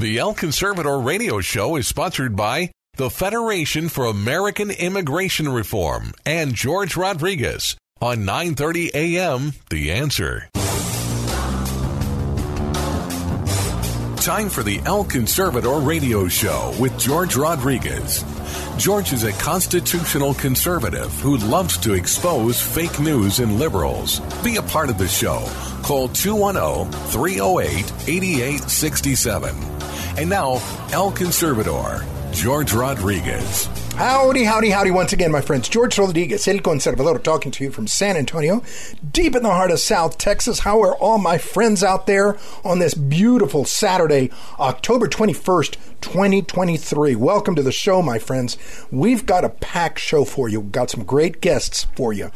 The El Conservador radio show is sponsored by the Federation for American Immigration Reform and George Rodriguez on 9:30 a.m. The Answer. Time for the El Conservador radio show with George Rodriguez. George is a constitutional conservative who loves to expose fake news and liberals. Be a part of the show. Call 210 308 8867. And now, El Conservador, George Rodriguez. Howdy, howdy, howdy once again, my friends. George Rodriguez, El Conservador, talking to you from San Antonio, deep in the heart of South Texas. How are all my friends out there on this beautiful Saturday, October 21st, 2023? Welcome to the show, my friends. We've got a packed show for you. We've got some great guests for you.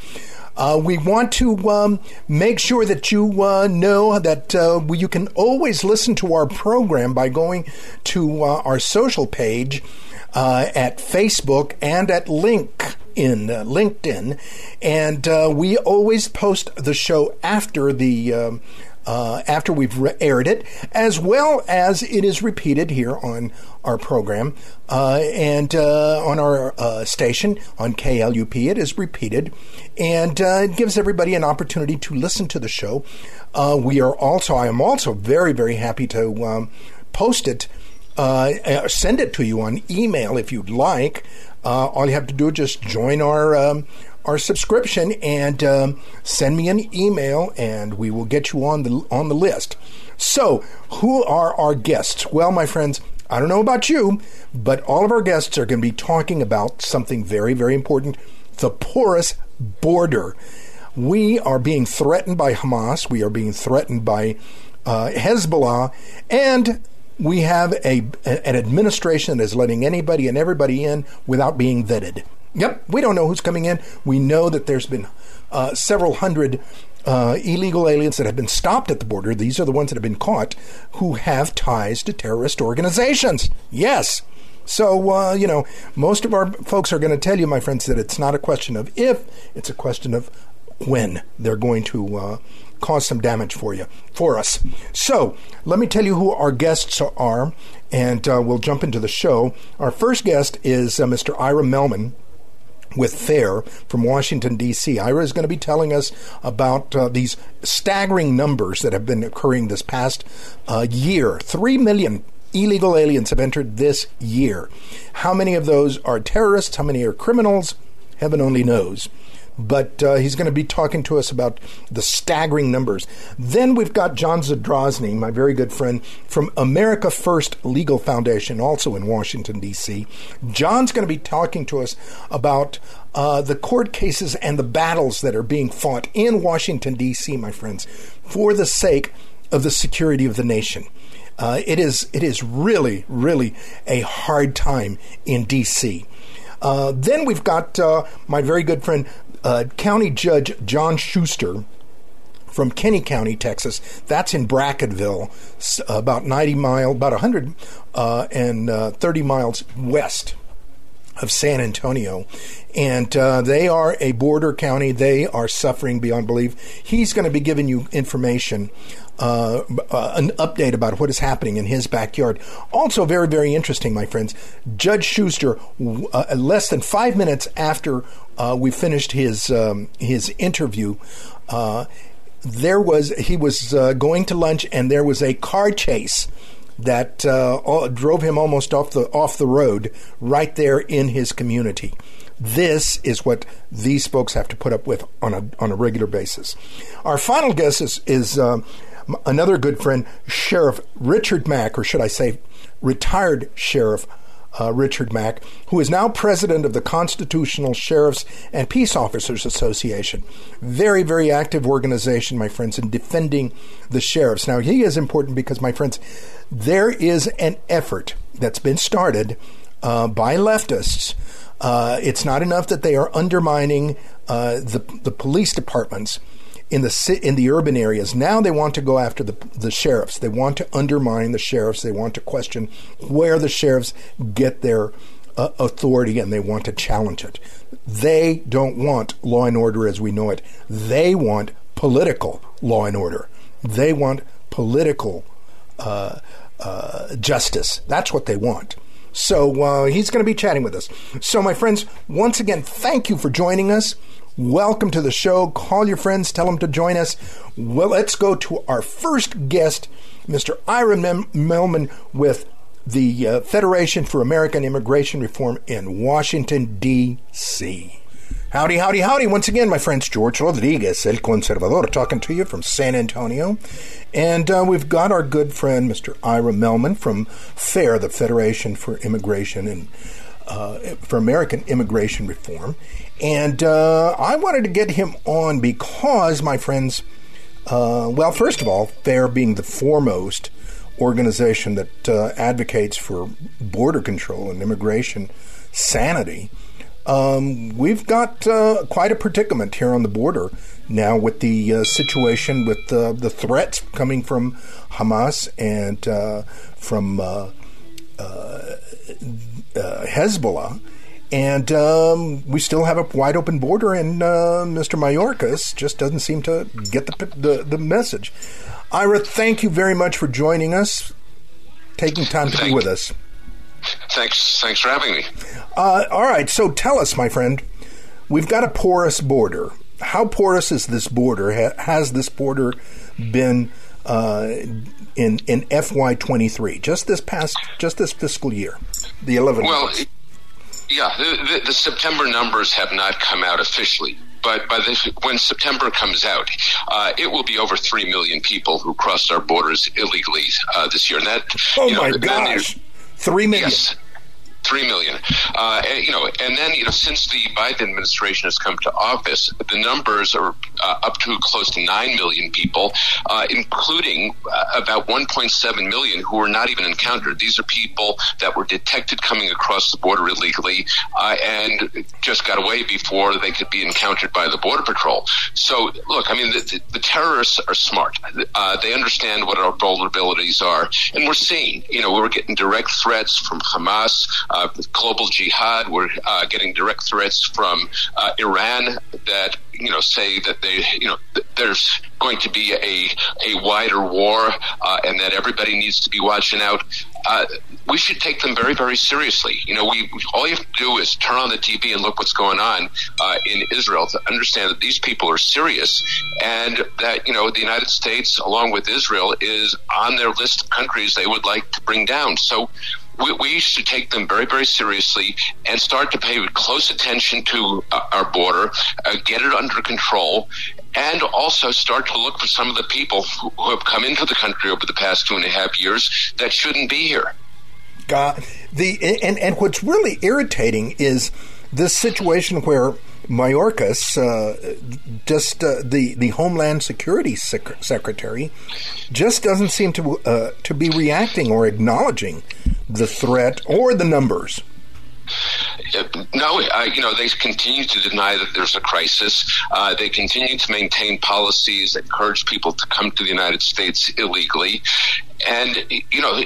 Uh, we want to um, make sure that you uh, know that uh, you can always listen to our program by going to uh, our social page uh, at Facebook and at Link in uh, LinkedIn, and we always post the show after the. Um, uh, after we've re- aired it, as well as it is repeated here on our program uh, and uh, on our uh, station on KLUP. It is repeated, and uh, it gives everybody an opportunity to listen to the show. Uh, we are also, I am also very, very happy to um, post it. Send it to you on email if you'd like. all you have to do is just join our um, our subscription and um, send me an email, and we will get you on the on the list. So, who are our guests? Well, my friends, I don't know about you, but all of our guests are going to be talking about something very, very important: the porous border. We are being threatened by Hamas. We are being threatened by uh, Hezbollah, and we have a an administration that is letting anybody and everybody in without being vetted. Yep, we don't know who's coming in. We know that there's been uh, several hundred uh, illegal aliens that have been stopped at the border. These are the ones that have been caught who have ties to terrorist organizations. Yes. So, uh, you know, most of our folks are going to tell you, my friends, that it's not a question of if, it's a question of when they're going to uh, cause some damage for you, for us. So, let me tell you who our guests are, and uh, we'll jump into the show. Our first guest is uh, Mr. Ira Mehlman with FAIR from Washington, D.C. Ira is going to be telling us about uh, these staggering numbers that have been occurring this past uh, year. Three million illegal aliens have entered this year. How many of those are terrorists? How many are criminals? Heaven only knows but uh, he's going to be talking to us about the staggering numbers. Then we've got John Zadrozny, my very good friend from America First Legal Foundation, also in Washington, D.C. John's going to be talking to us about uh, the court cases and the battles that are being fought in Washington, D.C., my friends, for the sake of the security of the nation. Uh, it is it is really really a hard time in D.C. Uh, then we've got uh, my very good friend uh, County Judge John Schuster from Kinney County, Texas. That's in Brackettville, about 90 mile, about 130 uh, uh, miles west of San Antonio. And uh, they are a border county. They are suffering beyond belief. He's going to be giving you information uh, uh, an update about what is happening in his backyard. Also, very, very interesting, my friends. Judge Schuster, uh, less than five minutes after uh, we finished his um, his interview, uh, there was he was going to lunch, and there was a car chase that drove him almost off the off the road right there in his community. This is what these folks have to put up with on a on a regular basis. Our final guest is is another good friend, Sheriff Richard Mack, or should I say, retired Sheriff uh, Richard Mack, who is now president of the Constitutional Sheriffs and Peace Officers Association. Very, very active organization, my friends, in defending the sheriffs. Now, he is important because, my friends, there is an effort that's been started uh, by leftists. Uh, it's not enough that they are undermining uh, the the police departments in the in the urban areas. Now they want to go after the the sheriffs. They want to undermine the sheriffs. They want to question where the sheriffs get their uh, authority, and they want to challenge it. They don't want law and order as we know it. They want political law and order. They want political uh, uh, justice. That's what they want. So uh, he's going to be chatting with us. So, my friends, once again, thank you for joining us. Welcome to the show. Call your friends, tell them to join us. Well, let's go to our first guest, Mr. Ira Mem- Mehlman with the uh, Federation for American Immigration Reform in Washington, D.C. Howdy, howdy, howdy. Once again, my friends, George Rodriguez, El Conservador, talking to you from San Antonio. And uh, we've got our good friend, Mr. Ira Mehlman from FAIR, the Federation for Immigration and uh, for American Immigration Reform. And uh, I wanted to get him on because, my friends, uh, well, first of all, FAIR being the foremost organization that uh, advocates for border control and immigration sanity, um, we've got uh, quite a predicament here on the border now with the uh, situation with the threats coming from Hamas and uh, from Hezbollah and um, we still have a wide open border, and uh, Mr. Mayorkas just doesn't seem to get the, the, the message. Ira, thank you very much for joining us, taking time to thank be with us. Thanks, thanks for having me. Uh, all right, so tell us, my friend, we've got a porous border. How porous is this border? Ha- has this border been uh, in in FY twenty three? Just this past, just this fiscal year, the eleven. Well. Months? Yeah, the, the, the, September numbers have not come out officially, but by the, when September comes out, uh, it will be over three million people who crossed our borders illegally uh, this year. And that, oh you know, my gosh, three million. Yes, Three million, uh, and, you know, and then you know, since the Biden administration has come to office, the numbers are uh, up to close to nine million people, uh, including uh, about 1.7 million who were not even encountered. These are people that were detected coming across the border illegally uh, and just got away before they could be encountered by the border patrol. So, look, I mean, the, the terrorists are smart. Uh, they understand what our vulnerabilities are, and we're seeing, you know, we're getting direct threats from Hamas uh, global jihad. We're uh, getting direct threats from uh, Iran that you know say that they you know th- there's going to be a a wider war uh, and that everybody needs to be watching out. Uh, we should take them very, very seriously. You know, we all you have to do is turn on the TV and look what's going on uh, in Israel to understand that these people are serious, and that you know the United States, along with Israel, is on their list of countries they would like to bring down. So we, we should take them very, very seriously and start to pay close attention to uh, our border, uh, get it under control, and also start to look for some of the people who, who have come into the country over the past two and a half years that shouldn't be here. God, the and and what's really irritating is this situation where Mayorkas, uh, just uh, the the Homeland Security sec- Secretary, just doesn't seem to uh, to be reacting or acknowledging the threat or the numbers. No, uh, you know, they continue to deny that there's a crisis. Uh, they continue to maintain policies that encourage people to come to the United States illegally. And, you know,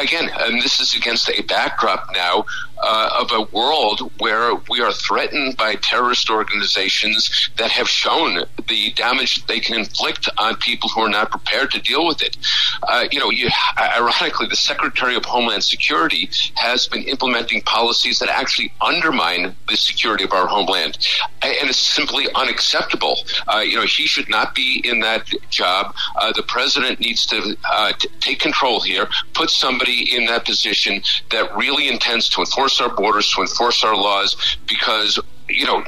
again, and this is against a backdrop now uh, of a world where we are threatened by terrorist organizations that have shown the damage they can inflict on people who are not prepared to deal with it. Uh, you know, you, ironically, the Secretary of Homeland Security has been implementing policies that actually undermine the security of our homeland, and it's simply unacceptable. Uh, you know, he should not be in that job. Uh, the president needs to uh, t- take control here, put somebody in that position that really intends to enforce our borders, to enforce our laws, because, you know,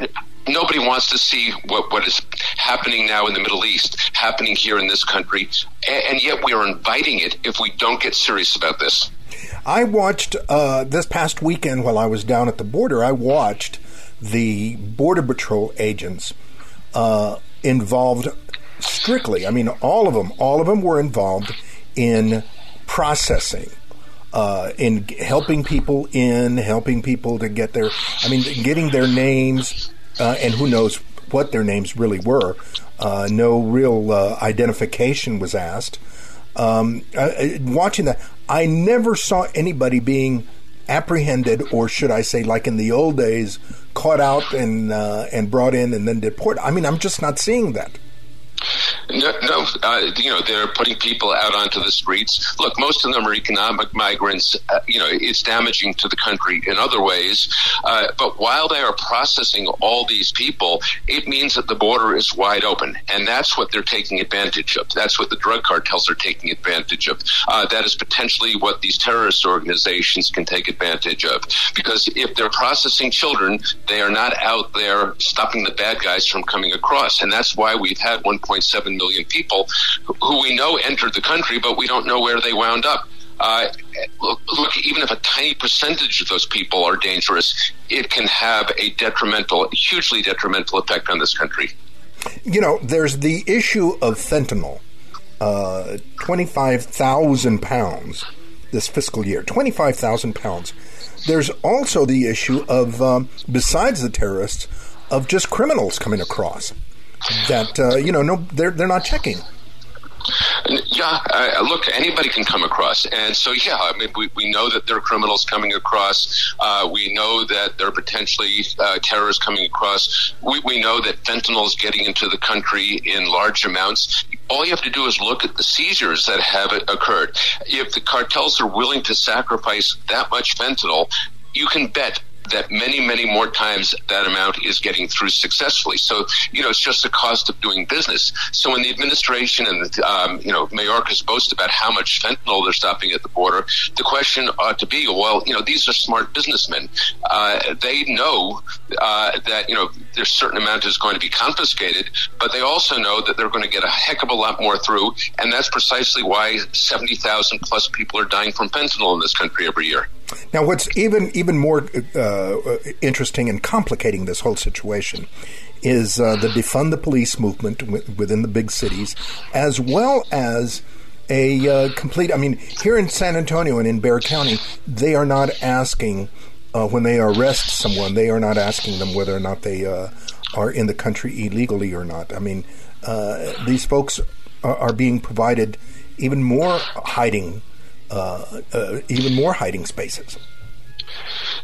nobody wants to see what, what is happening now in the Middle East happening here in this country, and, and yet we are inviting it if we don't get serious about this. I watched uh, this past weekend while I was down at the border. I watched the border patrol agents uh, involved strictly. I mean, all of them. All of them were involved in processing. Uh, in helping people in, helping people to get their, I mean, getting their names, uh, and who knows what their names really were. Uh, no real uh, identification was asked. Um, watching that, I never saw anybody being apprehended, or should I say, like in the old days, caught out and uh, and brought in and then deported. I mean, I'm just not seeing that. No, no uh, you know, they're putting people out onto the streets. Look, most of them are economic migrants. Uh, you know, it's damaging to the country in other ways. Uh, but while they are processing all these people, it means that the border is wide open. And that's what they're taking advantage of. That's what the drug cartels are taking advantage of. Uh, that is potentially what these terrorist organizations can take advantage of. Because if they're processing children, they are not out there stopping the bad guys from coming across. And that's why we've had 1.7 million people who we know entered the country, but we don't know where they wound up. Uh, look, look, even if a tiny percentage of those people are dangerous, it can have a detrimental, hugely detrimental effect on this country. You know, there's the issue of fentanyl. Uh, 25,000 pounds this fiscal year. 25,000 pounds. There's also the issue of, um, besides the terrorists, of just criminals coming across that uh, you know no they're they're not checking. Yeah, look, anybody can come across, and so yeah, I mean, we, we know that there are criminals coming across. Uh, we know that there are potentially uh, terrorists coming across. We, we know that fentanyl is getting into the country in large amounts. All you have to do is look at the seizures that have occurred. If the cartels are willing to sacrifice that much fentanyl, you can bet that many, many more times that amount is getting through successfully. So, you know, it's just the cost of doing business. So when the administration and, um, you know, Mayorkas boast about how much fentanyl they're stopping at the border, the question ought to be, well, you know, these are smart businessmen. Uh, they know uh, that, you know, there's certain amount is going to be confiscated, but they also know that they're going to get a heck of a lot more through. And that's precisely why 70,000 plus people are dying from fentanyl in this country every year. Now, what's even even more uh, interesting and complicating this whole situation is uh, the defund the police movement w- within the big cities, as well as a uh, complete. I mean, here in San Antonio and in Bexar County, they are not asking uh, when they arrest someone. They are not asking them whether or not they uh, are in the country illegally or not. I mean, uh, these folks are, are being provided even more hiding uh, uh, even more hiding spaces.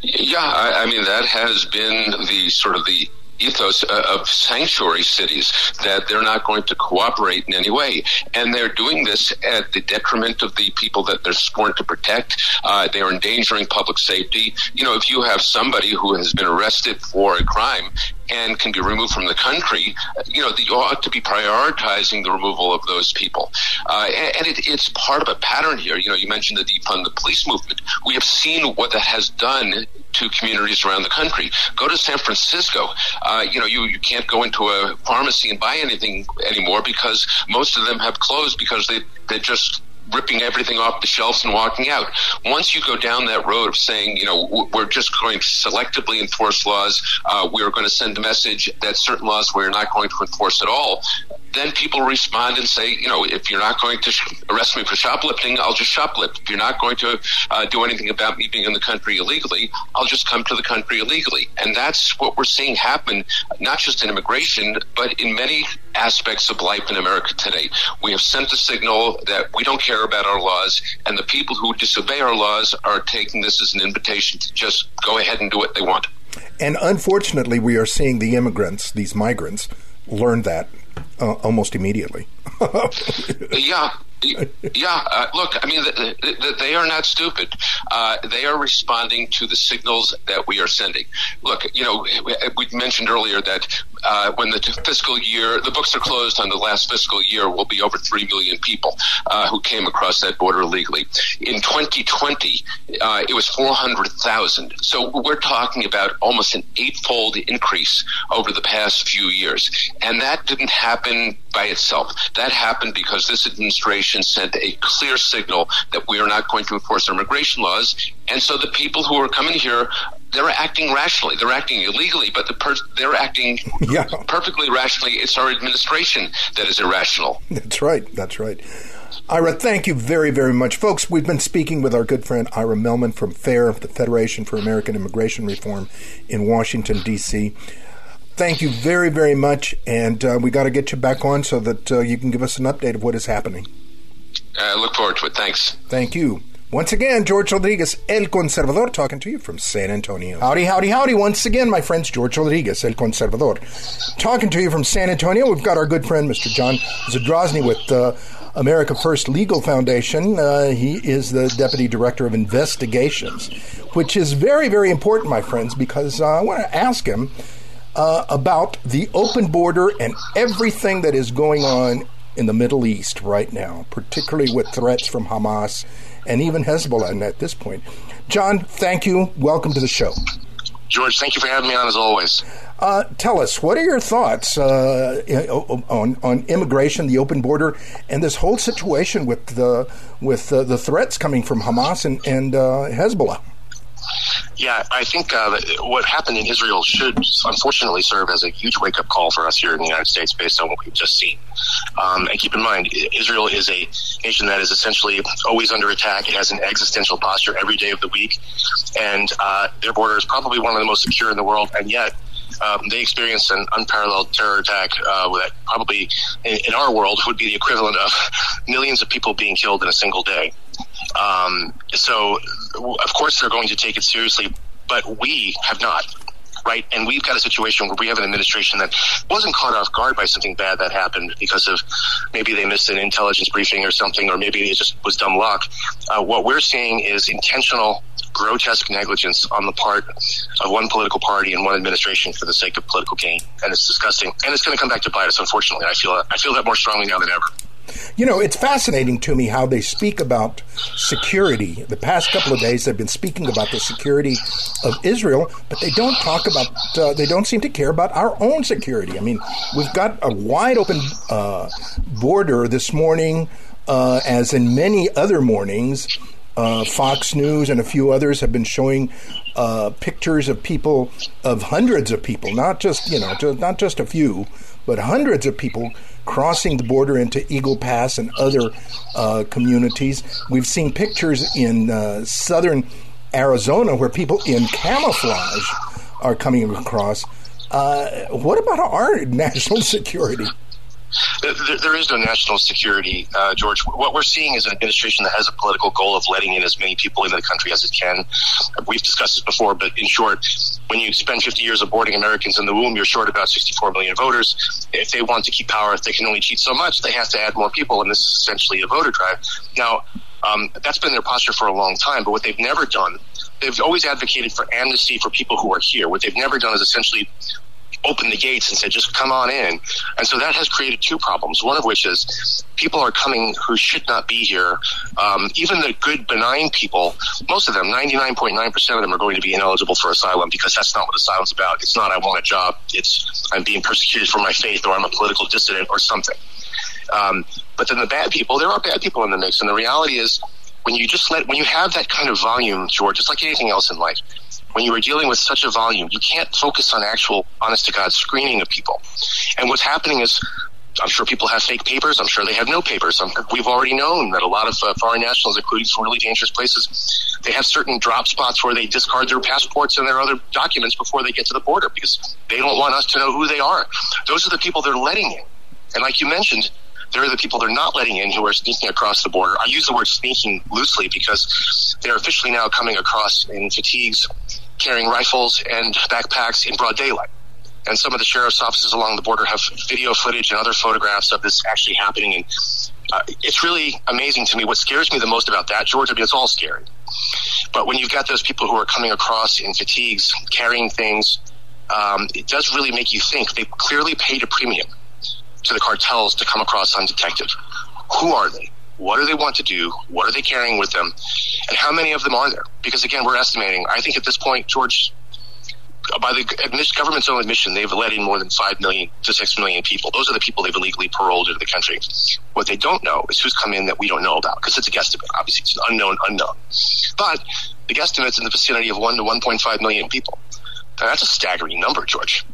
Yeah, I, I, mean that has been the sort of the ethos uh, of sanctuary cities that they're not going to cooperate in any way. And they're doing this at the detriment of the people that they're sworn to protect. Uh, they're endangering public safety. You know, if you have somebody who has been arrested for a crime and can be removed from the country, you know, you ought to be prioritizing the removal of those people. Uh, and, and it, it's part of a pattern here. You know, you mentioned the defund the police movement. We have seen what that has done to communities around the country. Go to San Francisco. Uh, you know, you, you can't go into a pharmacy and buy anything anymore because most of them have closed because they, they just ripping everything off the shelves and walking out. Once you go down that road of saying, you know, we're just going to selectively enforce laws, uh, we're going to send a message that certain laws we're not going to enforce at all, then people respond and say, you know, if you're not going to arrest me for shoplifting, I'll just shoplift. If you're not going to uh, do anything about me being in the country illegally, I'll just come to the country illegally. And that's what we're seeing happen, not just in immigration, but in many aspects of life in America today. We have sent a signal that we don't care about our laws, and the people who disobey our laws are taking this as an invitation to just go ahead and do what they want. And unfortunately, we are seeing the immigrants, these migrants, learn that uh, almost immediately. yeah, yeah, uh, look, I mean, the, the, they are not stupid. Uh, they are responding to the signals that we are sending. Look, you know, we, we mentioned earlier that uh, when the fiscal year, the books are closed on the last fiscal year, will be over 3 million people uh, who came across that border illegally. In 2020, uh, it was 400,000. So we're talking about almost an eightfold increase over the past few years. And that didn't happen by itself. That happened because this administration sent a clear signal that we are not going to enforce immigration laws. And so the people who are coming here they're acting rationally. They're acting illegally, but the per- they're acting yeah. perfectly rationally. It's our administration that is irrational. That's right. That's right. Ira, thank you very, very much. Folks, we've been speaking with our good friend Ira Mehlman from FAIR, the Federation for American Immigration Reform in Washington, D.C thank you very, very much. And uh, we got to get you back on so that uh, you can give us an update of what is happening. I look forward to it. Thanks. Thank you. Once again, George Rodriguez, El Conservador, talking to you from San Antonio. Howdy, howdy, howdy. Once again, my friends, George Rodriguez, El Conservador, talking to you from San Antonio. We've got our good friend, Mr. John Zadrozny, with uh, America First Legal Foundation. Uh, he is the Deputy Director of Investigations, which is very, very important, my friends, because uh, I want to ask him uh, about the open border and everything that is going on in the Middle East right now, particularly with threats from Hamas and even Hezbollah at this point. John, thank you. Welcome to the show. George, thank you for having me on as always. Uh, tell us, what are your thoughts uh, on on immigration, the open border, and this whole situation with the with uh, the threats coming from Hamas and, and uh, Hezbollah? Yeah, I think uh, what happened in Israel should unfortunately serve as a huge wake up call for us here in the United States based on what we've just seen. Um, and keep in mind, Israel is a nation that is essentially always under attack. It has an existential posture every day of the week. And uh, their border is probably one of the most secure in the world. And yet, um, they experienced an unparalleled terror attack uh, that probably in, in, our world would be the equivalent of millions of people being killed in a single day. Um, so, of course, they're going to take it seriously, but we have not. Right, and we've got a situation where we have an administration that wasn't caught off guard by something bad that happened because of maybe they missed an intelligence briefing or something, or maybe it just was dumb luck. Uh, what we're seeing is intentional grotesque negligence on the part of one political party and one administration for the sake of political gain, and it's disgusting. And it's going to come back to bite us. Unfortunately, I feel I feel that more strongly now than ever. You know, it's fascinating to me how they speak about security. The past couple of days, they've been speaking about the security of Israel, but they don't talk about, uh, they don't seem to care about our own security. I mean, we've got a wide open uh, border this morning, uh, as in many other mornings. Uh, Fox News and a few others have been showing uh, pictures of people, of hundreds of people, not just you know, just, not just a few, but hundreds of people crossing the border into Eagle Pass and other uh, communities. We've seen pictures in uh, southern Arizona where people in camouflage are coming across. Uh, what about our national security? There, is no national security, uh, George. What we're seeing is an administration that has a political goal of letting in as many people into the country as it can. We've discussed this before, but in short, when you spend 50 years aborting Americans in the womb, you're short about 64 million voters. If they want to keep power, if they can only cheat so much, they have to add more people, and this is essentially a voter drive. Now, um, that's been their posture for a long time, but what they've never done they've always advocated for amnesty for people who are here. What they've never done is essentially opened the gates and said, just come on in. And so that has created two problems. One of which is people are coming who should not be here. Um, even the good, benign people, most of them, 99.9% of them are going to be ineligible for asylum because that's not what asylum's about. It's not, I want a job. It's, I'm being persecuted for my faith or I'm a political dissident or something. Um, but then the bad people, there are bad people in the mix. And the reality is, when you just let, when you have that kind of volume, George, it's like anything else in life when you are dealing with such a volume, you can't focus on actual, honest to God screening of people. And what's happening is I'm sure people have fake papers. I'm sure they have no papers. I'm, we've already known that a lot of uh, foreign nationals, including some really dangerous places, they have certain drop spots where they discard their passports and their other documents before they get to the border because they don't want us to know who they are. Those are the people they're letting in. And like you mentioned, they're the people they're not letting in who are sneaking across the border. I use the word sneaking loosely because they're officially now coming across in fatigues carrying rifles and backpacks in broad daylight. And some of the sheriff's offices along the border have video footage and other photographs of this actually happening. And uh, it's really amazing to me. What scares me the most about that, George, I mean, it's all scary. But when you've got those people who are coming across in fatigues, carrying things, um, it does really make you think they clearly paid a premium to the cartels to come across undetected. Who are they? What do they want to do? What are they carrying with them? And how many of them are there? Because again, we're estimating, I think at this point, George, by the government's own admission, they've let in more than 5 million to 6 million people. Those are the people they've illegally paroled into the country. What they don't know is who's come in that we don't know about, because it's a guesstimate. Obviously, it's an unknown unknown. But the guesstimate's in the vicinity of 1 to 1.5 million people. Now, that's a staggering number, George.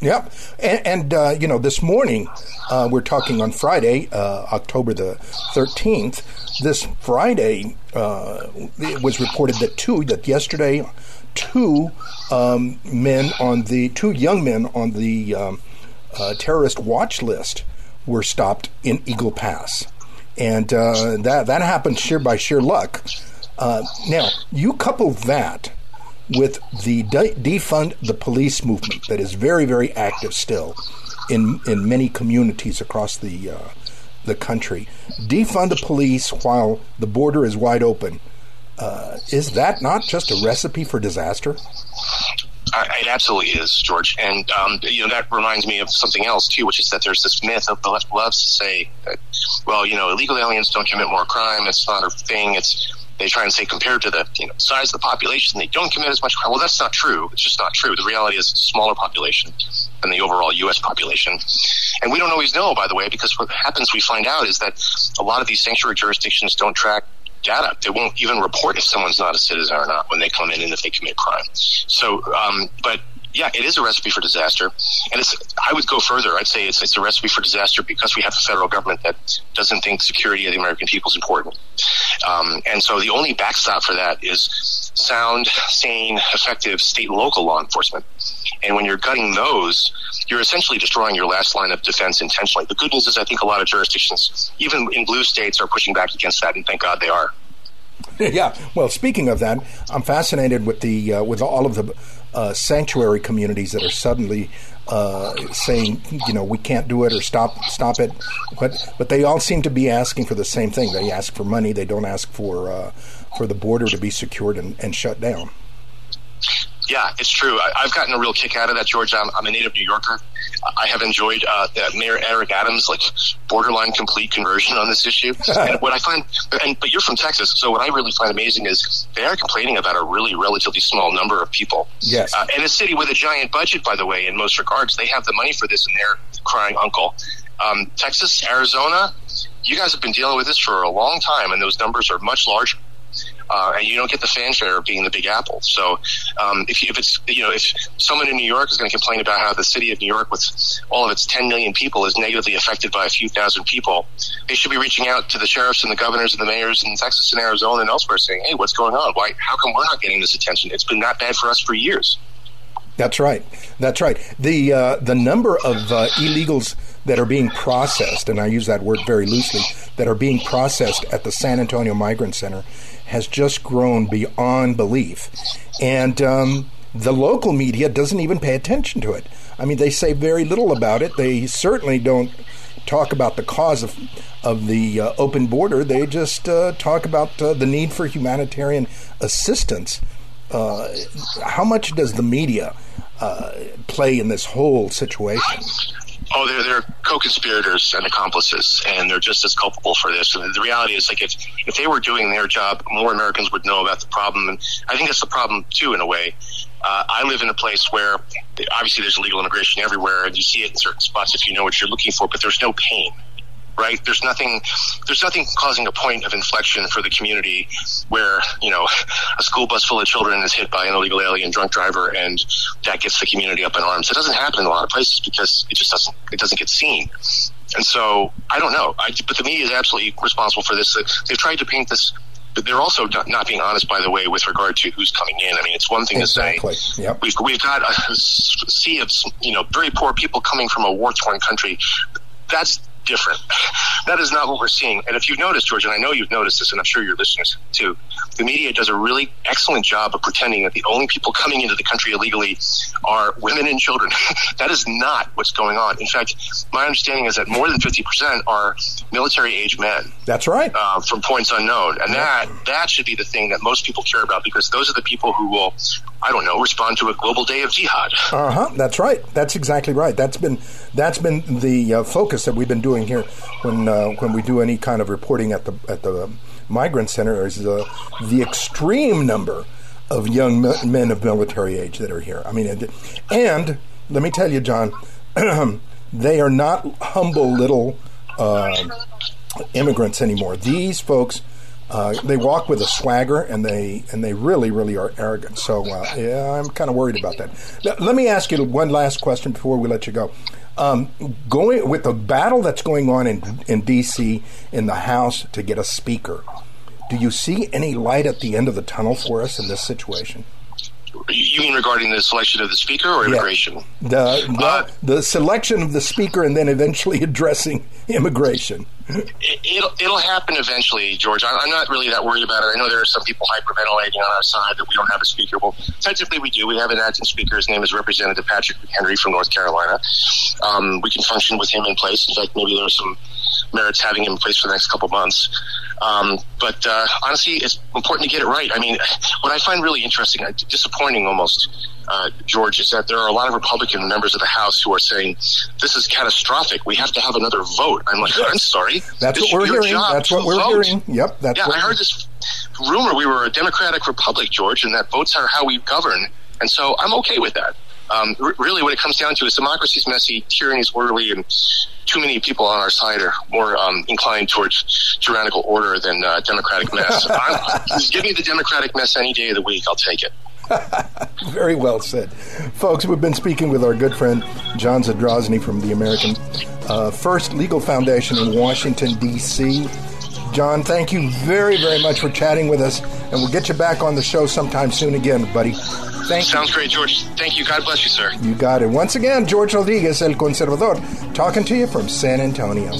Yep. And, and uh, you know, this morning, uh, we're talking on Friday, uh, October the 13th. This Friday, uh, it was reported that two, that yesterday, two um, men on the, two young men on the um, uh, terrorist watch list were stopped in Eagle Pass. And uh, that, that happened sheer by sheer luck. now, you couple that with the de- defund the police movement that is very, very active still in in many communities across the uh, the country. Defund the police while the border is wide open. Uh, is that not just a recipe for disaster? it absolutely is, George. And um, you know that reminds me of something else too, which is that there's this myth of the left loves to say, that, well, you know, illegal aliens don't commit more crime. It's not a thing. It's they try and say compared to the you know, size of the population, they don't commit as much crime. Well, that's not true. It's just not true. The reality is smaller population than the overall U.S. population. And we don't always know, by the way, because what happens, we find out, is that a lot of these sanctuary jurisdictions don't track data. They won't even report if someone's not a citizen or not when they come in and if they commit crime. So, um, but yeah, it is a recipe for disaster. And it's, I would go further. I'd say it's, it's a recipe for disaster because we have a federal government that doesn't think security of the American people is important. Um, and so the only backstop for that is sound, sane, effective state and local law enforcement. And when you're gutting those, you're essentially destroying your last line of defense intentionally. The good news is I think a lot of jurisdictions, even in blue states, are pushing back against that, and thank God they are. Yeah. Well, speaking of that, I'm fascinated with the uh, with all of the uh, sanctuary communities that are suddenly uh, saying, you know, we can't do it or stop stop it. But but they all seem to be asking for the same thing. They ask for money. They don't ask for uh, for the border to be secured and, and shut down. Yeah, it's true. I, have gotten a real kick out of that, George. I'm, I'm a native New Yorker. I have enjoyed uh, Mayor Eric Adams' like borderline complete conversion on this issue. and what I find, and but you're from Texas, so what I really find amazing is they are complaining about a really relatively small number of people. Yes, uh, and a city with a giant budget, by the way, in most regards, they have the money for this, and they're crying uncle. Um, Texas, Arizona, you guys have been dealing with this for a long time, and those numbers are much larger uh, and you don't get the fanfare of being the Big Apple. So um, if, if it's you know if someone in New York is going to complain about how the city of New York, with all of its 10 million people, is negatively affected by a few thousand people, they should be reaching out to the sheriffs and the governors and the mayors in Texas and Arizona and elsewhere, saying, "Hey, what's going on? Why? How come we're not getting this attention? It's been that bad for us for years." That's right. That's right. The uh, the number of uh, illegals that are being processed, and I use that word very loosely, that are being processed at the San Antonio Migrant Center has just grown beyond belief. And um, the local media doesn't even pay attention to it. I mean, they say very little about it. They certainly don't talk about the cause of of the uh, open border. They just uh, talk about uh, the need for humanitarian assistance. Uh, how much does the media uh, play in this whole situation? Oh, they're they're co-conspirators and accomplices, and they're just as culpable for this. And the reality is, like, if if they were doing their job, more Americans would know about the problem. And I think that's the problem too, in a way. Uh, I live in a place where obviously there's illegal immigration everywhere, and you see it in certain spots if you know what you're looking for. But there's no pain right? There's nothing, there's nothing causing a point of inflection for the community where, you know, a school bus full of children is hit by an illegal alien drunk driver and that gets the community up in arms. It doesn't happen in a lot of places because it just doesn't, it doesn't get seen. And so I don't know, I, but the media is absolutely responsible for this. They've tried to paint this but they're also not, being honest, by the way, with regard to who's coming in. I mean, it's one thing exactly. to say yep. we've we've got a sea of you know very poor people coming from a war torn country. That's different. That is not what we're seeing. And if you've noticed, George, and I know you've noticed this, and I'm sure your listeners too, the media does a really excellent job of pretending that the only people coming into the country illegally are women and children. that is not what's going on. In fact, my understanding is that more than 50% are military age men. That's right. Uh, from points unknown. And that, that should be the thing that most people care about because those are the people who will, I don't know, respond to a global day of jihad. Uh huh. That's right. That's exactly right. That's been that's been the uh, focus that we've been doing here when uh, when we do any kind of reporting at the at the migrant center is uh, the extreme number of young men of military age that are here. I mean, and let me tell you, John, they are not humble little uh, immigrants anymore. These folks. Uh, they walk with a swagger, and they and they really, really are arrogant. So, uh, yeah, I'm kind of worried about that. Let me ask you one last question before we let you go. Um, going with the battle that's going on in in D.C. in the House to get a speaker, do you see any light at the end of the tunnel for us in this situation? You mean regarding the selection of the speaker or immigration? Yeah. The the, uh, the, selection of the speaker and then eventually addressing immigration. It, will it'll happen eventually, George. I'm not really that worried about it. I know there are some people hyperventilating on our side that we don't have a speaker. Well, technically we do. We have an acting speaker. His name is Representative Patrick McHenry from North Carolina. Um, we can function with him in place. In fact, maybe there's some merits having him in place for the next couple months. Um, but uh, honestly, it's important to get it right. I mean, what I find really interesting, uh, disappointing almost, uh, George, is that there are a lot of Republican members of the House who are saying this is catastrophic. We have to have another vote. I'm like, I'm sorry. That's this what we're hearing. That's what we're vote. hearing. Yep. That's yeah. I heard this rumor we were a Democratic Republic, George, and that votes are how we govern. And so I'm okay with that. Um, r- really, what it comes down to is democracy is messy, tyranny is orderly, and too many people on our side are more um, inclined towards tyrannical order than uh, democratic mess. give me the democratic mess any day of the week. I'll take it. Very well said. Folks, we've been speaking with our good friend John Zadrozny from the American uh, First Legal Foundation in Washington, D.C. John, thank you very, very much for chatting with us, and we'll get you back on the show sometime soon again, buddy. Thank Sounds you. great, George. Thank you. God bless you, sir. You got it. Once again, George Rodriguez, El Conservador, talking to you from San Antonio.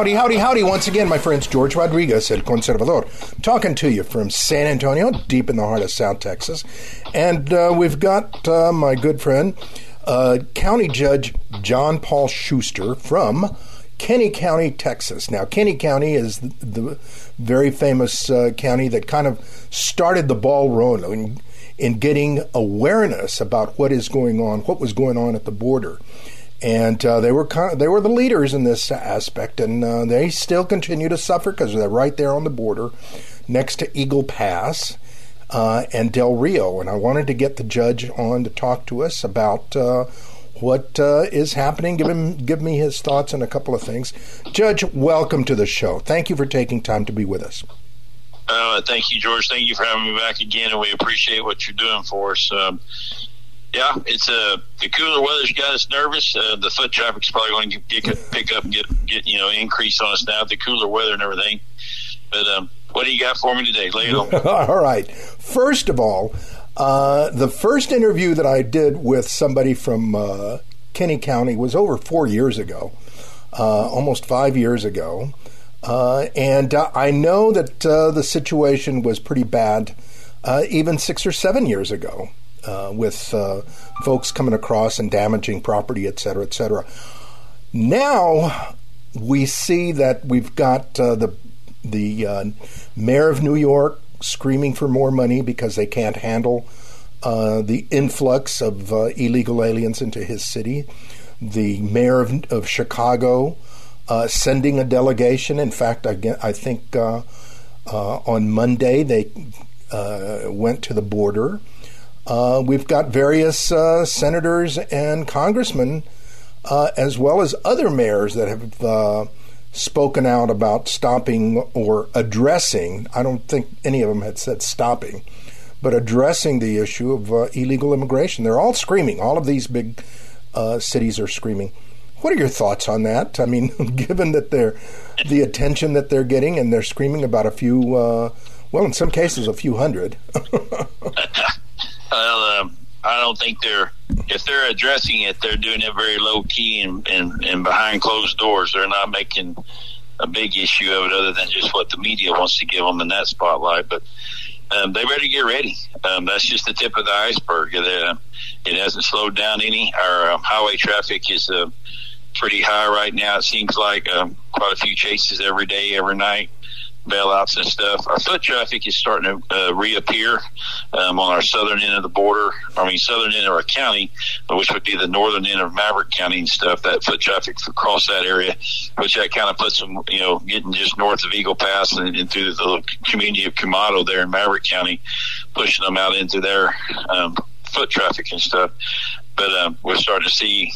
Howdy, howdy, howdy. Once again, my friends, George Rodriguez, El Conservador, talking to you from San Antonio, deep in the heart of South Texas. And uh, we've got uh, my good friend, uh, County Judge John Paul Schuster from Kinney County, Texas. Now, Kinney County is the, the very famous uh, county that kind of started the ball rolling in getting awareness about what is going on, what was going on at the border. And uh, they were kind of, they were the leaders in this aspect, and uh, they still continue to suffer because they're right there on the border, next to Eagle Pass, uh, and Del Rio. And I wanted to get the judge on to talk to us about uh, what uh, is happening. Give him, give me his thoughts on a couple of things. Judge, welcome to the show. Thank you for taking time to be with us. Uh, thank you, George. Thank you for having me back again, and we appreciate what you're doing for us. Um, yeah, it's uh, the cooler weather's got us nervous. Uh, the foot traffic's probably going to get, pick up and get get you know increase on us now. The cooler weather and everything. But um, what do you got for me today? Lay all right. First of all, uh, the first interview that I did with somebody from uh, Kinney County was over four years ago, uh, almost five years ago. Uh, and uh, I know that the situation was pretty bad even six or seven years ago with folks coming across and damaging property, et cetera, et cetera. Now we see that we've got the the uh, mayor of New York screaming for more money because they can't handle uh, the influx of uh, illegal aliens into his city. The mayor of, of Chicago uh, sending a delegation. In fact, I, I think uh, uh, on Monday they went to the border. We've got various senators and congressmen, as well as other mayors that have spoken out about stopping or addressing, I don't think any of them had said stopping, but addressing the issue of uh, illegal immigration. They're all screaming. All of these big uh, cities are screaming. What are your thoughts on that? I mean, given that they're the attention that they're getting and they're screaming about a few, uh, well, in some cases, a few hundred. well, um, I don't think they're if they're addressing it, they're doing it very low key and, and, and behind closed doors. They're not making a big issue of it, other than just what the media wants to give them in that spotlight. But um, they better get ready. Um, that's just the tip of the iceberg. It, uh, it hasn't slowed down any. Our um, highway traffic is uh, pretty high right now. It seems like um, quite a few chases every day, every night bailouts and stuff. Our foot traffic is starting to uh, reappear um, on our southern end of the border. I mean, southern end of our county, which would be the northern end of Maverick County and stuff. That foot traffic across that area, which that kind of puts them, you know, getting just north of Eagle Pass and, and through the community of Quemado there in Maverick County, pushing them out into their um, foot traffic and stuff. But um, we're starting to see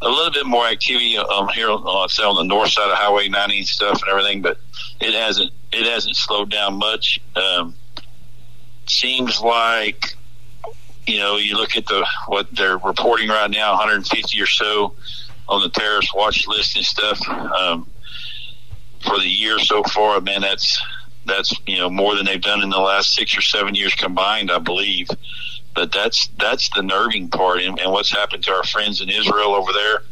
a little bit more activity um, here on, say on the north side of Highway 90 and stuff and everything, but it hasn't it hasn't slowed down much. Um, seems like you know you look at the what they're reporting right now, 150 or so on the terrorist watch list and stuff um, for the year so far. Man, that's that's you know more than they've done in the last six or seven years combined, I believe. But that's that's the nerving part, and, and what's happened to our friends in Israel over there,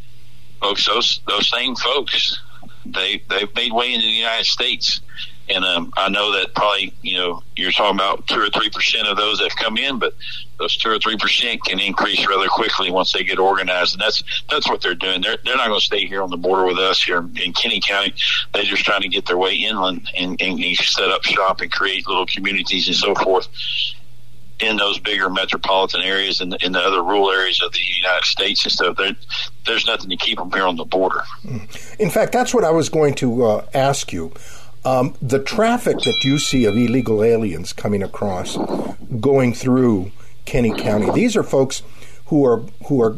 folks. Those those same folks they they've made way into the United States. And um, I know that probably you know you're talking about two or three percent of those that have come in, but those two or three percent can increase rather quickly once they get organized, and that's that's what they're doing. They're they're not going to stay here on the border with us here in Kinney County. They're just trying to get their way inland and, and, and set up shop and create little communities and so forth in those bigger metropolitan areas and in the other rural areas of the United States and stuff. There, there's nothing to keep them here on the border. In fact, that's what I was going to uh, ask you. Um, the traffic that you see of illegal aliens coming across, going through Kinney County, these are folks who are who are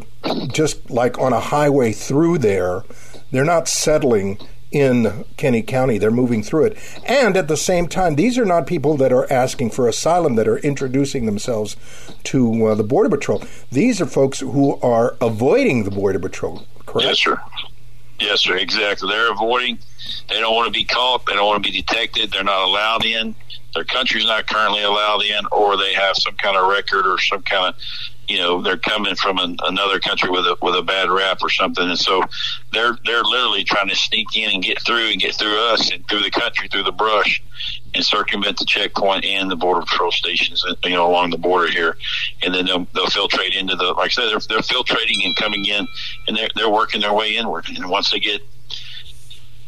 just like on a highway through there. They're not settling in Kinney County. They're moving through it. And at the same time, these are not people that are asking for asylum that are introducing themselves to uh, the Border Patrol. These are folks who are avoiding the Border Patrol, correct? Yes, sir. Yes, sir. Exactly. They're avoiding. They don't want to be caught. They don't want to be detected. They're not allowed in. Their country's not currently allowed in, or they have some kind of record or some kind of you know they're coming from an, another country with a with a bad rap or something, and so they're they're literally trying to sneak in and get through and get through us and through the country through the brush and circumvent the checkpoint and the border patrol stations, uh, you know, along the border here, and then they'll they'll filtrate into the like I said they're they're filtrating and coming in, and they're they're working their way inward, and once they get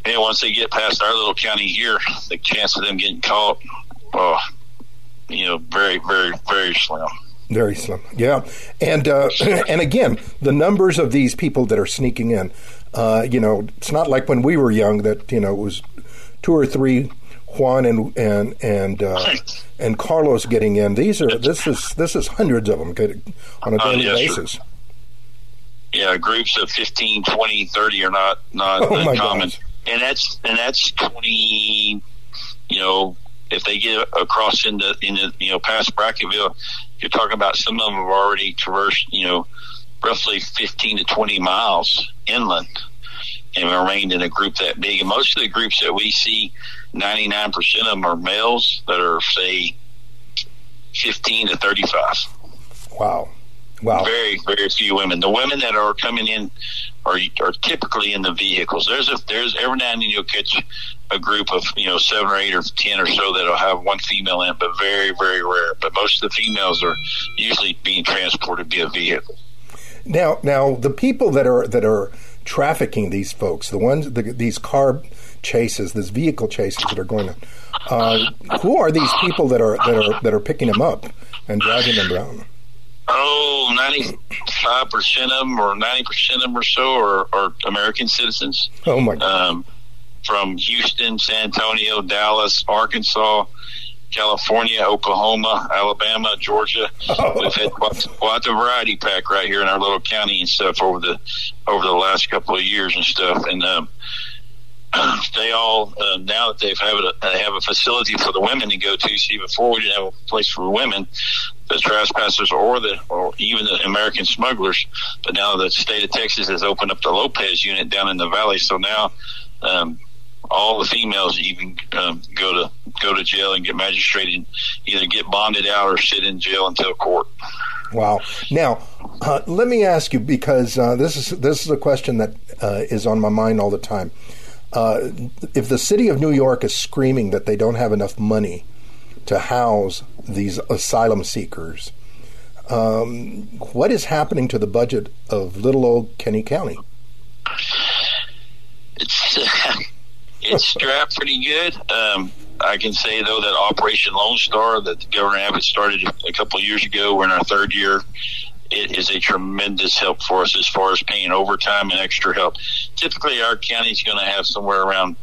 and once they get past our little county here, the chance of them getting caught, oh, you know, very very very slim. Very slim, yeah, and uh, and again, the numbers of these people that are sneaking in, uh, you know, it's not like when we were young that you know it was two or three Juan and and and uh, and Carlos getting in. These are this is this is hundreds of them on a uh, daily yes, basis. Sir. Yeah, groups of 15, 20, 30 are not not oh uncommon, and that's and that's twenty. You know, if they get across into into you know past Brackettville, you're talking about some of them have already traversed, you know, roughly 15 to 20 miles inland and remained in a group that big. And most of the groups that we see, 99% of them are males that are, say, 15 to 35. Wow. Wow. Very, very few women. The women that are coming in are are typically in the vehicles. There's a there's every now and then you'll catch a group of you know seven or eight or ten or so that'll have one female in, but very, very rare. But most of the females are usually being transported via vehicle. Now, now the people that are that are trafficking these folks, the ones the, these car chases, these vehicle chases that are going on. Uh, who are these people that are that are that are picking them up and dragging them down? Oh, 95% of them or 90% of them or so are, are American citizens. Oh, my God. Um, from Houston, San Antonio, Dallas, Arkansas, California, Oklahoma, Alabama, Georgia. Oh. We've had quite, quite a variety pack right here in our little county and stuff over the over the last couple of years and stuff. And um, they all uh, now that they've have a, they have a facility for the women to go to. See, before we didn't have a place for women, the trespassers or the or even the American smugglers. But now the state of Texas has opened up the Lopez unit down in the valley, so now. Um, all the females even um, go to go to jail and get magistrated, either get bonded out or sit in jail until court. Wow. Now, uh, let me ask you because uh, this is this is a question that uh, is on my mind all the time. Uh, if the city of New York is screaming that they don't have enough money to house these asylum seekers, um, what is happening to the budget of little old Kinney County? It's it's strapped pretty good. Um, I can say though that Operation Lone Star that Governor Abbott started a couple of years ago, we're in our third year. It is a tremendous help for us as far as paying overtime and extra help. Typically, our county is going to have somewhere around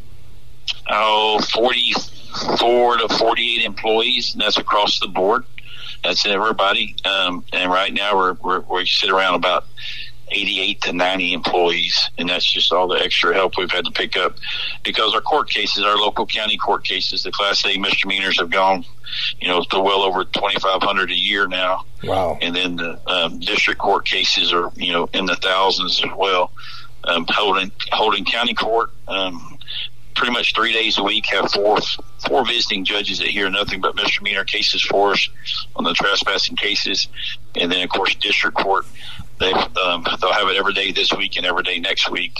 oh 44 to 48 employees, and that's across the board. That's everybody. Um, and right now, we're, we're we sit around about 88 to 90 employees, and that's just all the extra help we've had to pick up because our court cases, our local county court cases, the Class A misdemeanors have gone, you know, to well over 2,500 a year now. Wow! And then the um, district court cases are, you know, in the thousands as well. Um, holding holding county court. Um, pretty much three days a week have four four visiting judges that hear nothing but misdemeanor cases for us on the trespassing cases, and then of course district court they um, they'll have it every day this week and every day next week,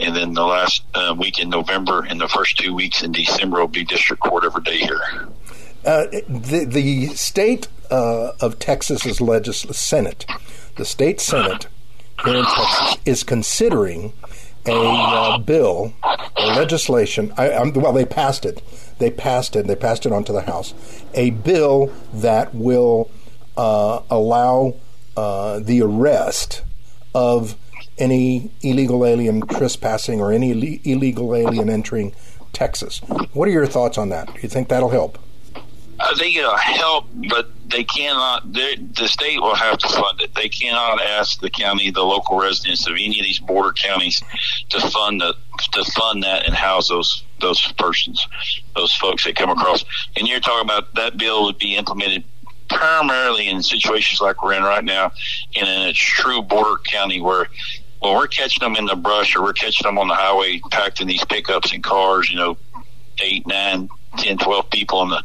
and then the last uh, week in November and the first two weeks in December will be district court every day here. Uh, the the state uh, of Texas's Senate, the state Senate here in Texas is considering a uh, bill or legislation. I, well, they passed it. They passed it. They passed it onto the House. A bill that will uh, allow uh, the arrest of any illegal alien trespassing or any Ill- illegal alien entering Texas. What are your thoughts on that? Do you think that'll help? I think it'll help, but they cannot. The state will have to fund it. They cannot ask the county, the local residents of any of these border counties, to fund the to fund that and house those those persons, those folks that come across. And you're talking about that bill would be implemented primarily in situations like we're in right now, in a true border county where when we're catching them in the brush or we're catching them on the highway packed in these pickups and cars, you know, eight, nine, ten, twelve people in the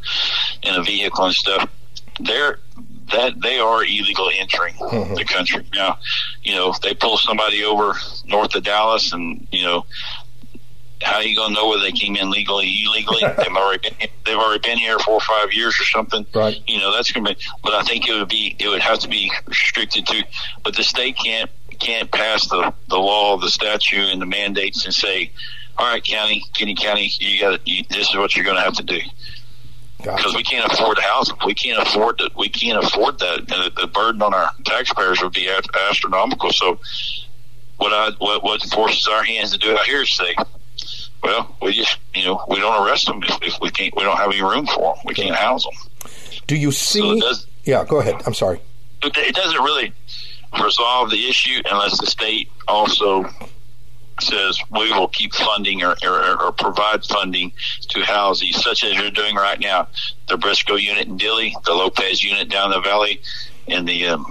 in a vehicle and stuff, they're that they are illegal entering mm-hmm. the country. Now, you know, if they pull somebody over north of Dallas and, you know, how are you going to know whether they came in legally, illegally? they've already been, they've already been here four or five years or something. Right. You know, that's going to be. But I think it would be it would have to be restricted to. But the state can't can't pass the the law, the statute, and the mandates and say, all right, county, Kinney County, you got this is what you're going to have to do. Because we can't afford them. We can't afford that. We can't afford that. The, the burden on our taxpayers would be astronomical. So, what I what what forces our hands to do out here is say, well, we just you know we don't arrest them if, if we can't. We don't have any room for them. We can't house them. Do you see? So does, yeah, go ahead. I'm sorry. It doesn't really resolve the issue unless the state also says we will keep funding or, or, or, provide funding to house these, such as you're doing right now. The Briscoe unit in Dilley, the Lopez unit down the valley, and the um,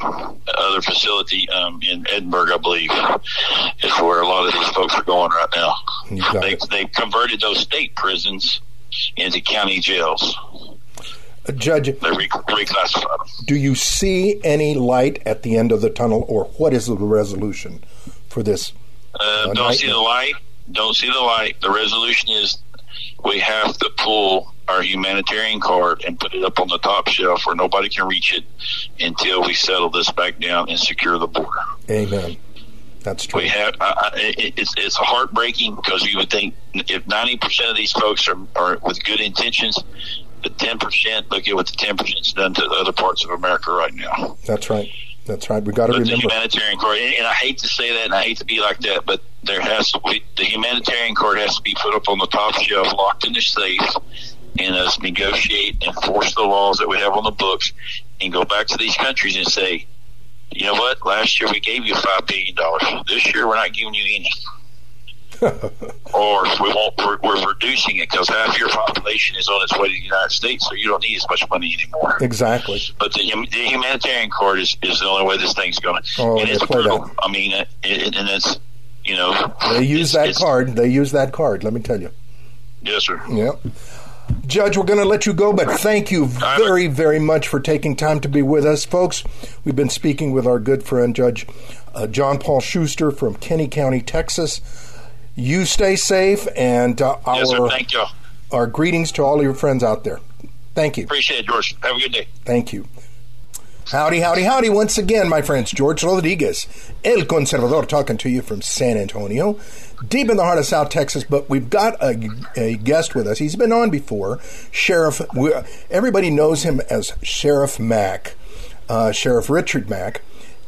other facility um, in Edinburg, I believe, is where a lot of these folks are going right now. They, they converted those state prisons into county jails. Uh, Judge, they re- reclassified them. Do you see any light at the end of the tunnel, or what is the resolution for this? Uh, uh, don't see the light. Don't see the light. The resolution is we have to pull our humanitarian card and put it up on the top shelf where nobody can reach it until we settle this back down and secure the border. Amen. That's true. We have uh, it, it's it's heartbreaking because you would think if ninety percent of these folks are, are with good intentions, the ten percent look at what the ten percent has done to the other parts of America right now. That's right. That's right. We got to remember the humanitarian court, and I hate to say that, and I hate to be like that, but there has to be the humanitarian court has to be put up on the top shelf, locked in the safe, and us negotiate and enforce the laws that we have on the books, and go back to these countries and say, you know what? Last year we gave you five billion dollars. This year we're not giving you any. Or we won't. We're, reducing it because half your population is on its way to the United States, so you don't need as much money anymore. Exactly. But the, the humanitarian court is, is the only way this thing's going. Oh, and it's brutal. that. I mean, it, it, and it's you know They use that card. They use that card. Let me tell you. Yes, sir. Yep. Judge, we're going to let you go, but thank you very, very much for taking time to be with us, folks. We've been speaking with our good friend, Judge uh, John Paul Schuster from Kinney County, Texas. You stay safe, and uh, our Yes, sir. Thank you. our greetings to all your friends out there. Thank you. Appreciate it, George. Have a good day. Thank you. Howdy, howdy, howdy once again, my friends. George Rodriguez, El Conservador, talking to you from San Antonio, deep in the heart of South Texas. But we've got a, a guest with us. He's been on before. Sheriff, everybody knows him as Sheriff Mack, uh, Sheriff Richard Mack.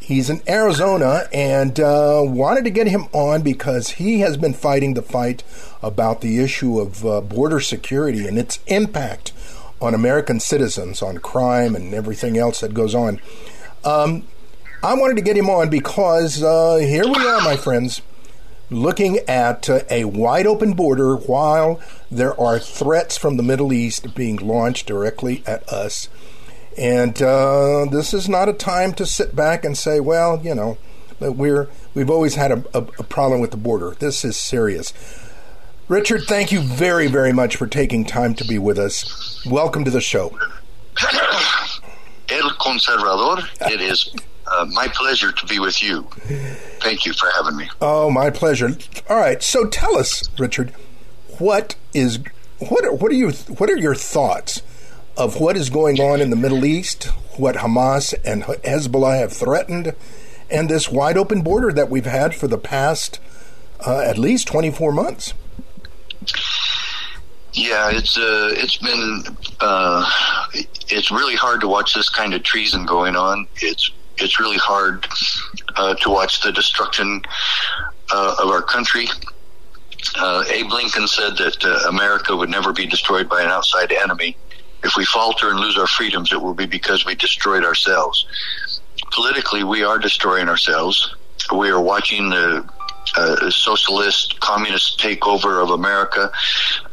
He's in Arizona and uh, wanted to get him on because he has been fighting the fight about the issue of uh, border security and its impact on American citizens, on crime and everything else that goes on. Um, I wanted to get him on because uh, here we are, my friends, looking at uh, a wide open border while there are threats from the Middle East being launched directly at us. And uh, this is not a time to sit back and say, well, you know, we're we've always had a, a, a problem with the border. This is serious. Richard, thank you very, very much for taking time to be with us. Welcome to the show. El Conservador, it is uh, my pleasure to be with you. Thank you for having me. Oh, my pleasure. All right, so tell us, Richard, what is what are, what are you what are your thoughts of what is going on in the Middle East, what Hamas and Hezbollah have threatened, and this wide open border that we've had for the past uh, at least 24 months? Yeah, it's uh, it's been uh, it's really hard to watch this kind of treason going on. It's it's really hard uh, to watch the destruction uh, of our country. Uh, Abe Lincoln said that America would never be destroyed by an outside enemy. If we falter and lose our freedoms, it will be because we destroyed ourselves. Politically, we are destroying ourselves. We are watching the uh, socialist, communist takeover of America.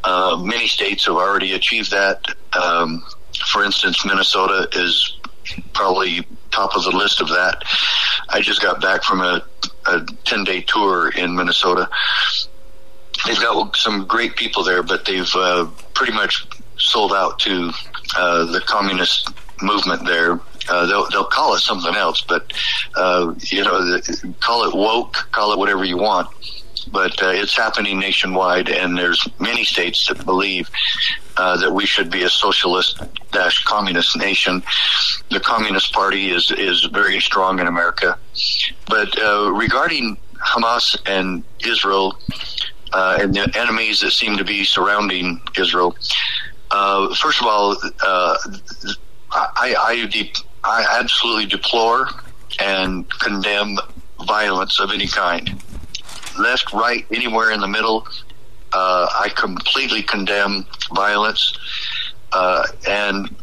Uh, many states have already achieved that. Um, for instance, Minnesota is probably top of the list of that. I just got back from a, a 10 day tour in Minnesota. They've got some great people there, but they've uh, pretty much sold out to uh, the communist movement there. Uh, they'll, they'll call it something else, but uh, you know, the, call it woke, call it whatever you want. But uh, it's happening nationwide, and there's many states that believe uh, that we should be a socialist dash communist nation. The Communist Party is is very strong in America, but uh, regarding Hamas and Israel uh, and the enemies that seem to be surrounding Israel. Uh, first of all, uh, I, I, de- I absolutely deplore and condemn violence of any kind. Left, right, anywhere in the middle, uh, I completely condemn violence. Uh, and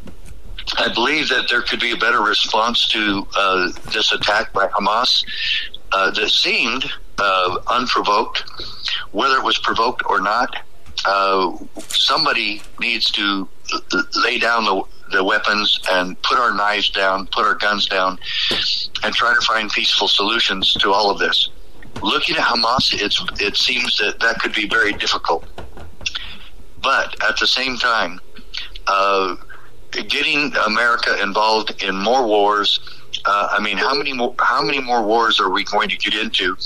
I believe that there could be a better response to uh, this attack by Hamas uh, that seemed uh, unprovoked. Whether it was provoked or not, uh, somebody needs to lay down the, the weapons and put our knives down, put our guns down, and try to find peaceful solutions to all of this. Looking at Hamas, it's, it seems that that could be very difficult. But at the same time, uh, getting America involved in more wars. Uh, I mean, how many more? How many more wars are we going to get into?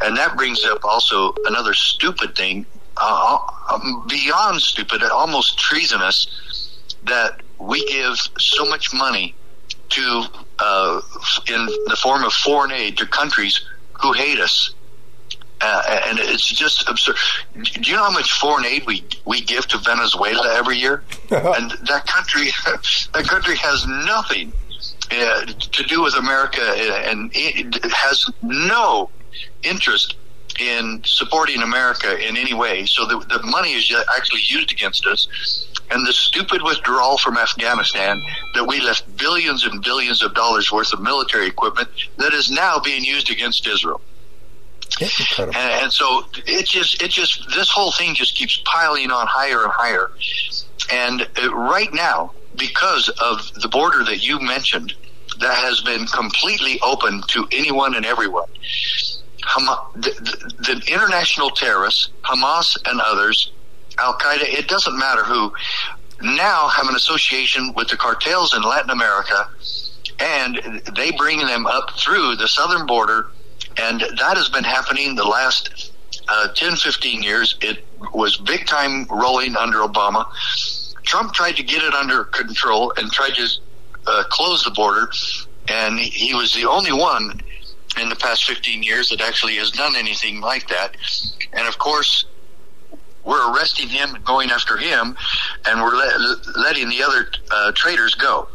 And that brings up also another stupid thing, uh, um, beyond stupid, almost treasonous, that we give so much money to uh, in the form of foreign aid to countries who hate us. Uh, and it's just absurd. Do you know how much foreign aid we we give to Venezuela every year? and that country, that country has nothing uh, to do with America, and it has no interest in supporting America in any way. So the, the money is actually used against us. And the stupid withdrawal from Afghanistan that we left billions and billions of dollars worth of military equipment that is now being used against Israel. And, and so it just, it just, this whole thing just keeps piling on higher and higher. And right now, because of the border that you mentioned, that has been completely open to anyone and everyone. The, the, the international terrorists, Hamas and others, Al Qaeda, it doesn't matter who, now have an association with the cartels in Latin America, and they bring them up through the southern border, and that has been happening the last uh, 10, 15 years. It was big time rolling under Obama. Trump tried to get it under control and tried to uh, close the border, and he was the only one in the past 15 years that actually has done anything like that. And of course, we're arresting him and going after him, and we're let, letting the other uh, traitors go.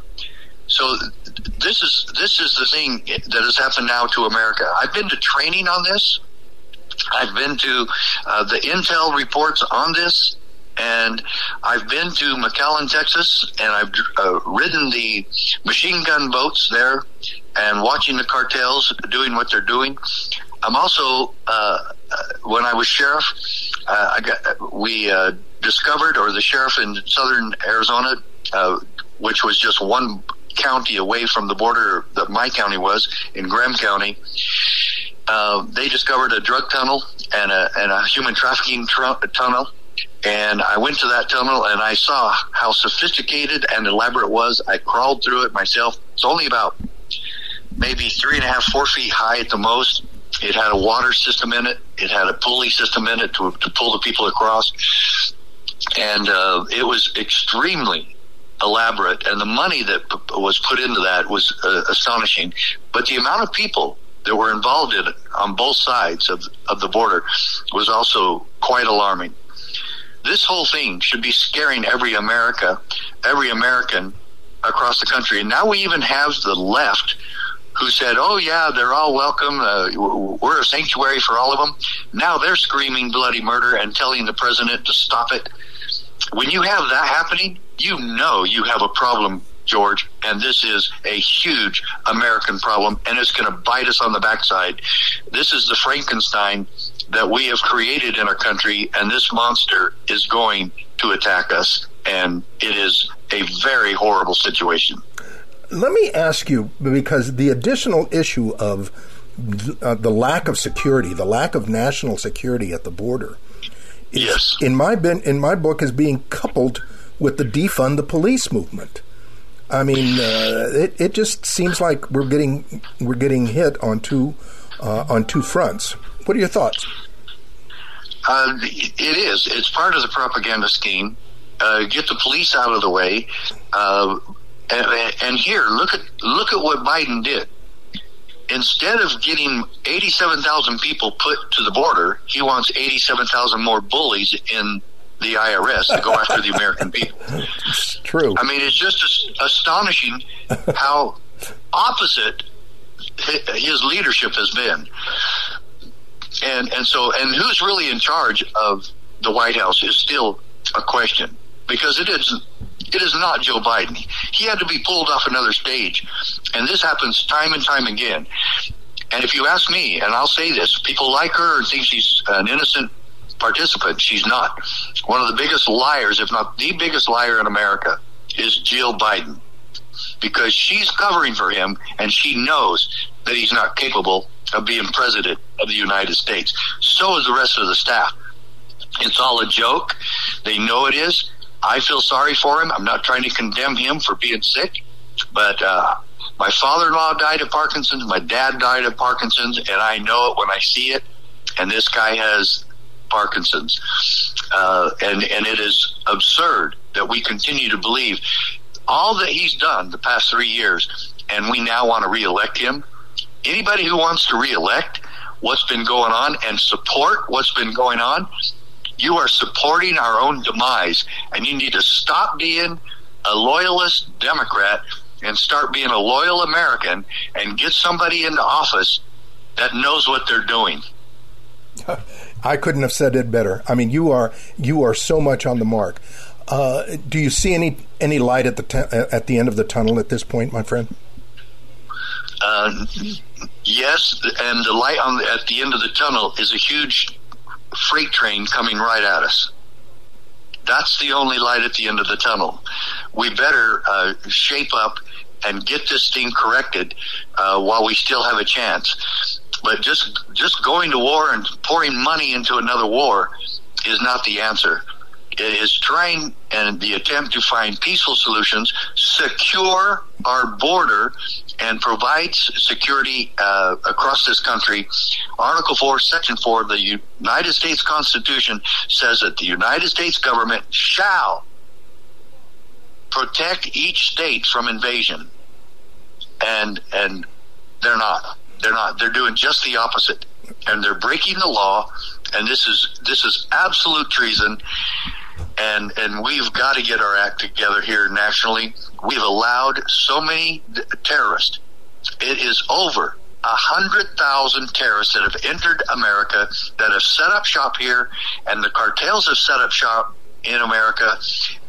So this is this is the thing that has happened now to America. I've been to training on this. I've been to uh, the intel reports on this, and I've been to McAllen, Texas, and I've uh, ridden the machine gun boats there and watching the cartels doing what they're doing. I'm also, uh, uh when I was sheriff, uh, I got, we uh, discovered, or the sheriff in southern Arizona, which was just one county away from the border that my county was in Graham County. Uh, they discovered a drug tunnel and a, and a human trafficking tr- tunnel. And I went to that tunnel and I saw how sophisticated and elaborate it was. I crawled through it myself. It's only about maybe three and a half, four feet high at the most. It had a water system in it. It had a pulley system in it to, to pull the people across. And uh, it was extremely elaborate, and the money that p- was put into that was uh, astonishing. But the amount of people that were involved in it on both sides of, of the border was also quite alarming. This whole thing should be scaring every America, every American across the country. And now we even have the left who said, "Oh yeah, they're all welcome. Uh, we're a sanctuary for all of them." Now they're screaming bloody murder and telling the president to stop it. When you have that happening, you know you have a problem, George, and this is a huge American problem, and it's going to bite us on the backside. This is the Frankenstein that we have created in our country, and this monster is going to attack us, and it is a very horrible situation. Let me ask you, because the additional issue of uh, the lack of security, the lack of national security at the border, is, yes. in my in my book is being coupled with the defund the police movement. I mean, uh, it it just seems like we're getting we're getting hit on two uh, on two fronts. What are your thoughts? Uh, it is. It's part of the propaganda scheme. Uh, get the police out of the way. Uh, and, and here, look at look at what Biden did. Instead of getting 87,000 people put to the border, he wants 87,000 more bullies in the IRS to go after the American people. It's true. I mean, it's just astonishing how opposite his leadership has been. And and so and who's really in charge of the White House is still a question because it is it is not Joe Biden. He had to be pulled off another stage, and this happens time and time again. And if you ask me, and I'll say this, people like her and think she's an innocent participant. She's not. One of the biggest liars, if not the biggest liar in America, is Jill Biden. Because she's covering for him and she knows that he's not capable of being president of the United States. So is the rest of the staff. It's all a joke. They know it is. I feel sorry for him. I'm not trying to condemn him for being sick, but uh, my father-in-law died of Parkinson's. My dad died of Parkinson's, and I know it when I see it. And this guy has Parkinson's, uh, and and it is absurd that we continue to believe all that he's done the past three years, and we now want to reelect him. Anybody who wants to reelect what's been going on and support what's been going on, you are supporting our own demise, and you need to stop being a loyalist Democrat and start being a loyal American and get somebody into office that knows what they're doing. I couldn't have said it better. I mean, you are you are so much on the mark. Uh, do you see any any light at the te- at the end of the tunnel at this point, my friend? Uh, Yes, and the light on the, at the end of the tunnel is a huge freight train coming right at us. That's the only light at the end of the tunnel. We better uh, shape up and get this thing corrected uh, while we still have a chance. But just just going to war and pouring money into another war is not the answer. It is trying and the attempt to find peaceful solutions, secure our border, and provides security uh, across this country. Article 4, Section 4 of the United States Constitution says that the United States government shall protect each state from invasion. And, and they're not. They're not. They're doing just the opposite. And they're breaking the law. And this is, this is absolute treason. And, and we've got to get our act together here nationally. We've allowed so many terrorists. It is over a hundred thousand terrorists that have entered America that have set up shop here and the cartels have set up shop in America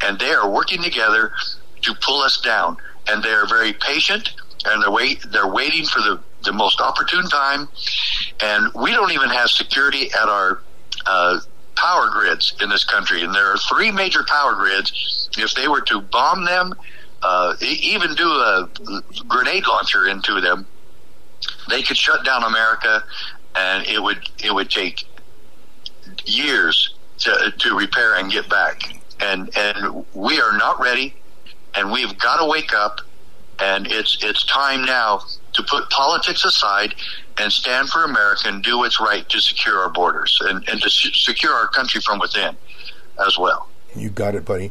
and they are working together to pull us down and they are very patient and they're wait they're waiting for the the most opportune time and we don't even have security at our uh, power grids in this country and there are three major power grids if they were to bomb them uh, even do a grenade launcher into them they could shut down America and it would it would take years to, to repair and get back. And and we are not ready, and we've got to wake up. And it's it's time now to put politics aside and stand for America and do what's right to secure our borders and, and to secure our country from within as well. You got it, buddy.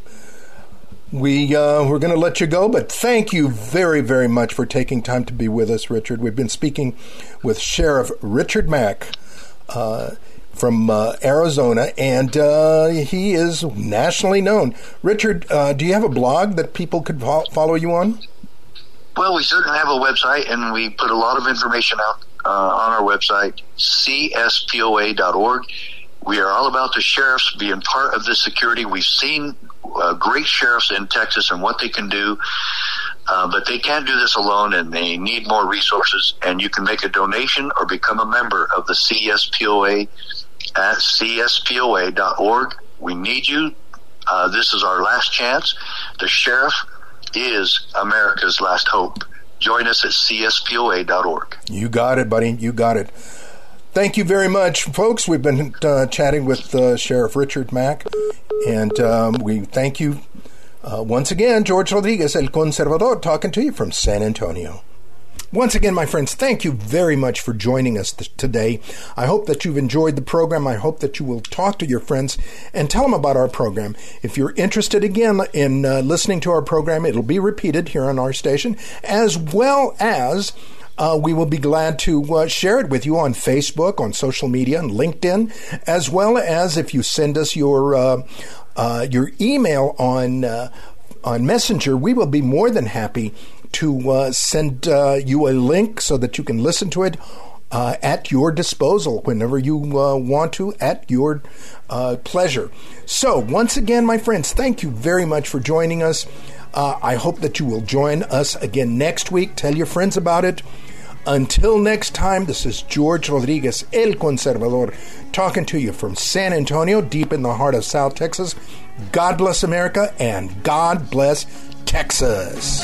We uh, we're going to let you go, but thank you very very much for taking time to be with us, Richard. We've been speaking with Sheriff Richard Mack. Uh, from uh, Arizona, and uh, he is nationally known. Richard, uh, do you have a blog that people could fo- follow you on? Well, we certainly have a website, and we put a lot of information out uh, on our website, cspoa.org. We are all about the sheriffs being part of this security. We've seen uh, great sheriffs in Texas and what they can do. Uh, but they can't do this alone and they need more resources and you can make a donation or become a member of the CSPOA at cspoa.org. We need you. Uh, this is our last chance. The sheriff is America's last hope. Join us at cspoa.org. You got it, buddy. You got it. Thank you very much, folks. We've been uh, chatting with uh, Sheriff Richard Mack, and um, we thank you uh, once again. George Rodriguez, El Conservador, talking to you from San Antonio. Once again, my friends, thank you very much for joining us th- today. I hope that you've enjoyed the program. I hope that you will talk to your friends and tell them about our program. If you're interested again in uh, listening to our program, it'll be repeated here on our station, as well as uh, we will be glad to uh, share it with you on Facebook, on social media, and LinkedIn, as well as if you send us your uh, uh your email on uh, on Messenger. We will be more than happy to uh, send uh, you a link so that you can listen to it uh, at your disposal whenever you uh, want to, at your uh, pleasure. So, once again, my friends, thank you very much for joining us. Uh, I hope that you will join us again next week. Tell your friends about it. Until next time, this is George Rodriguez, El Conservador, talking to you from San Antonio, deep in the heart of South Texas. God bless America and God bless Texas.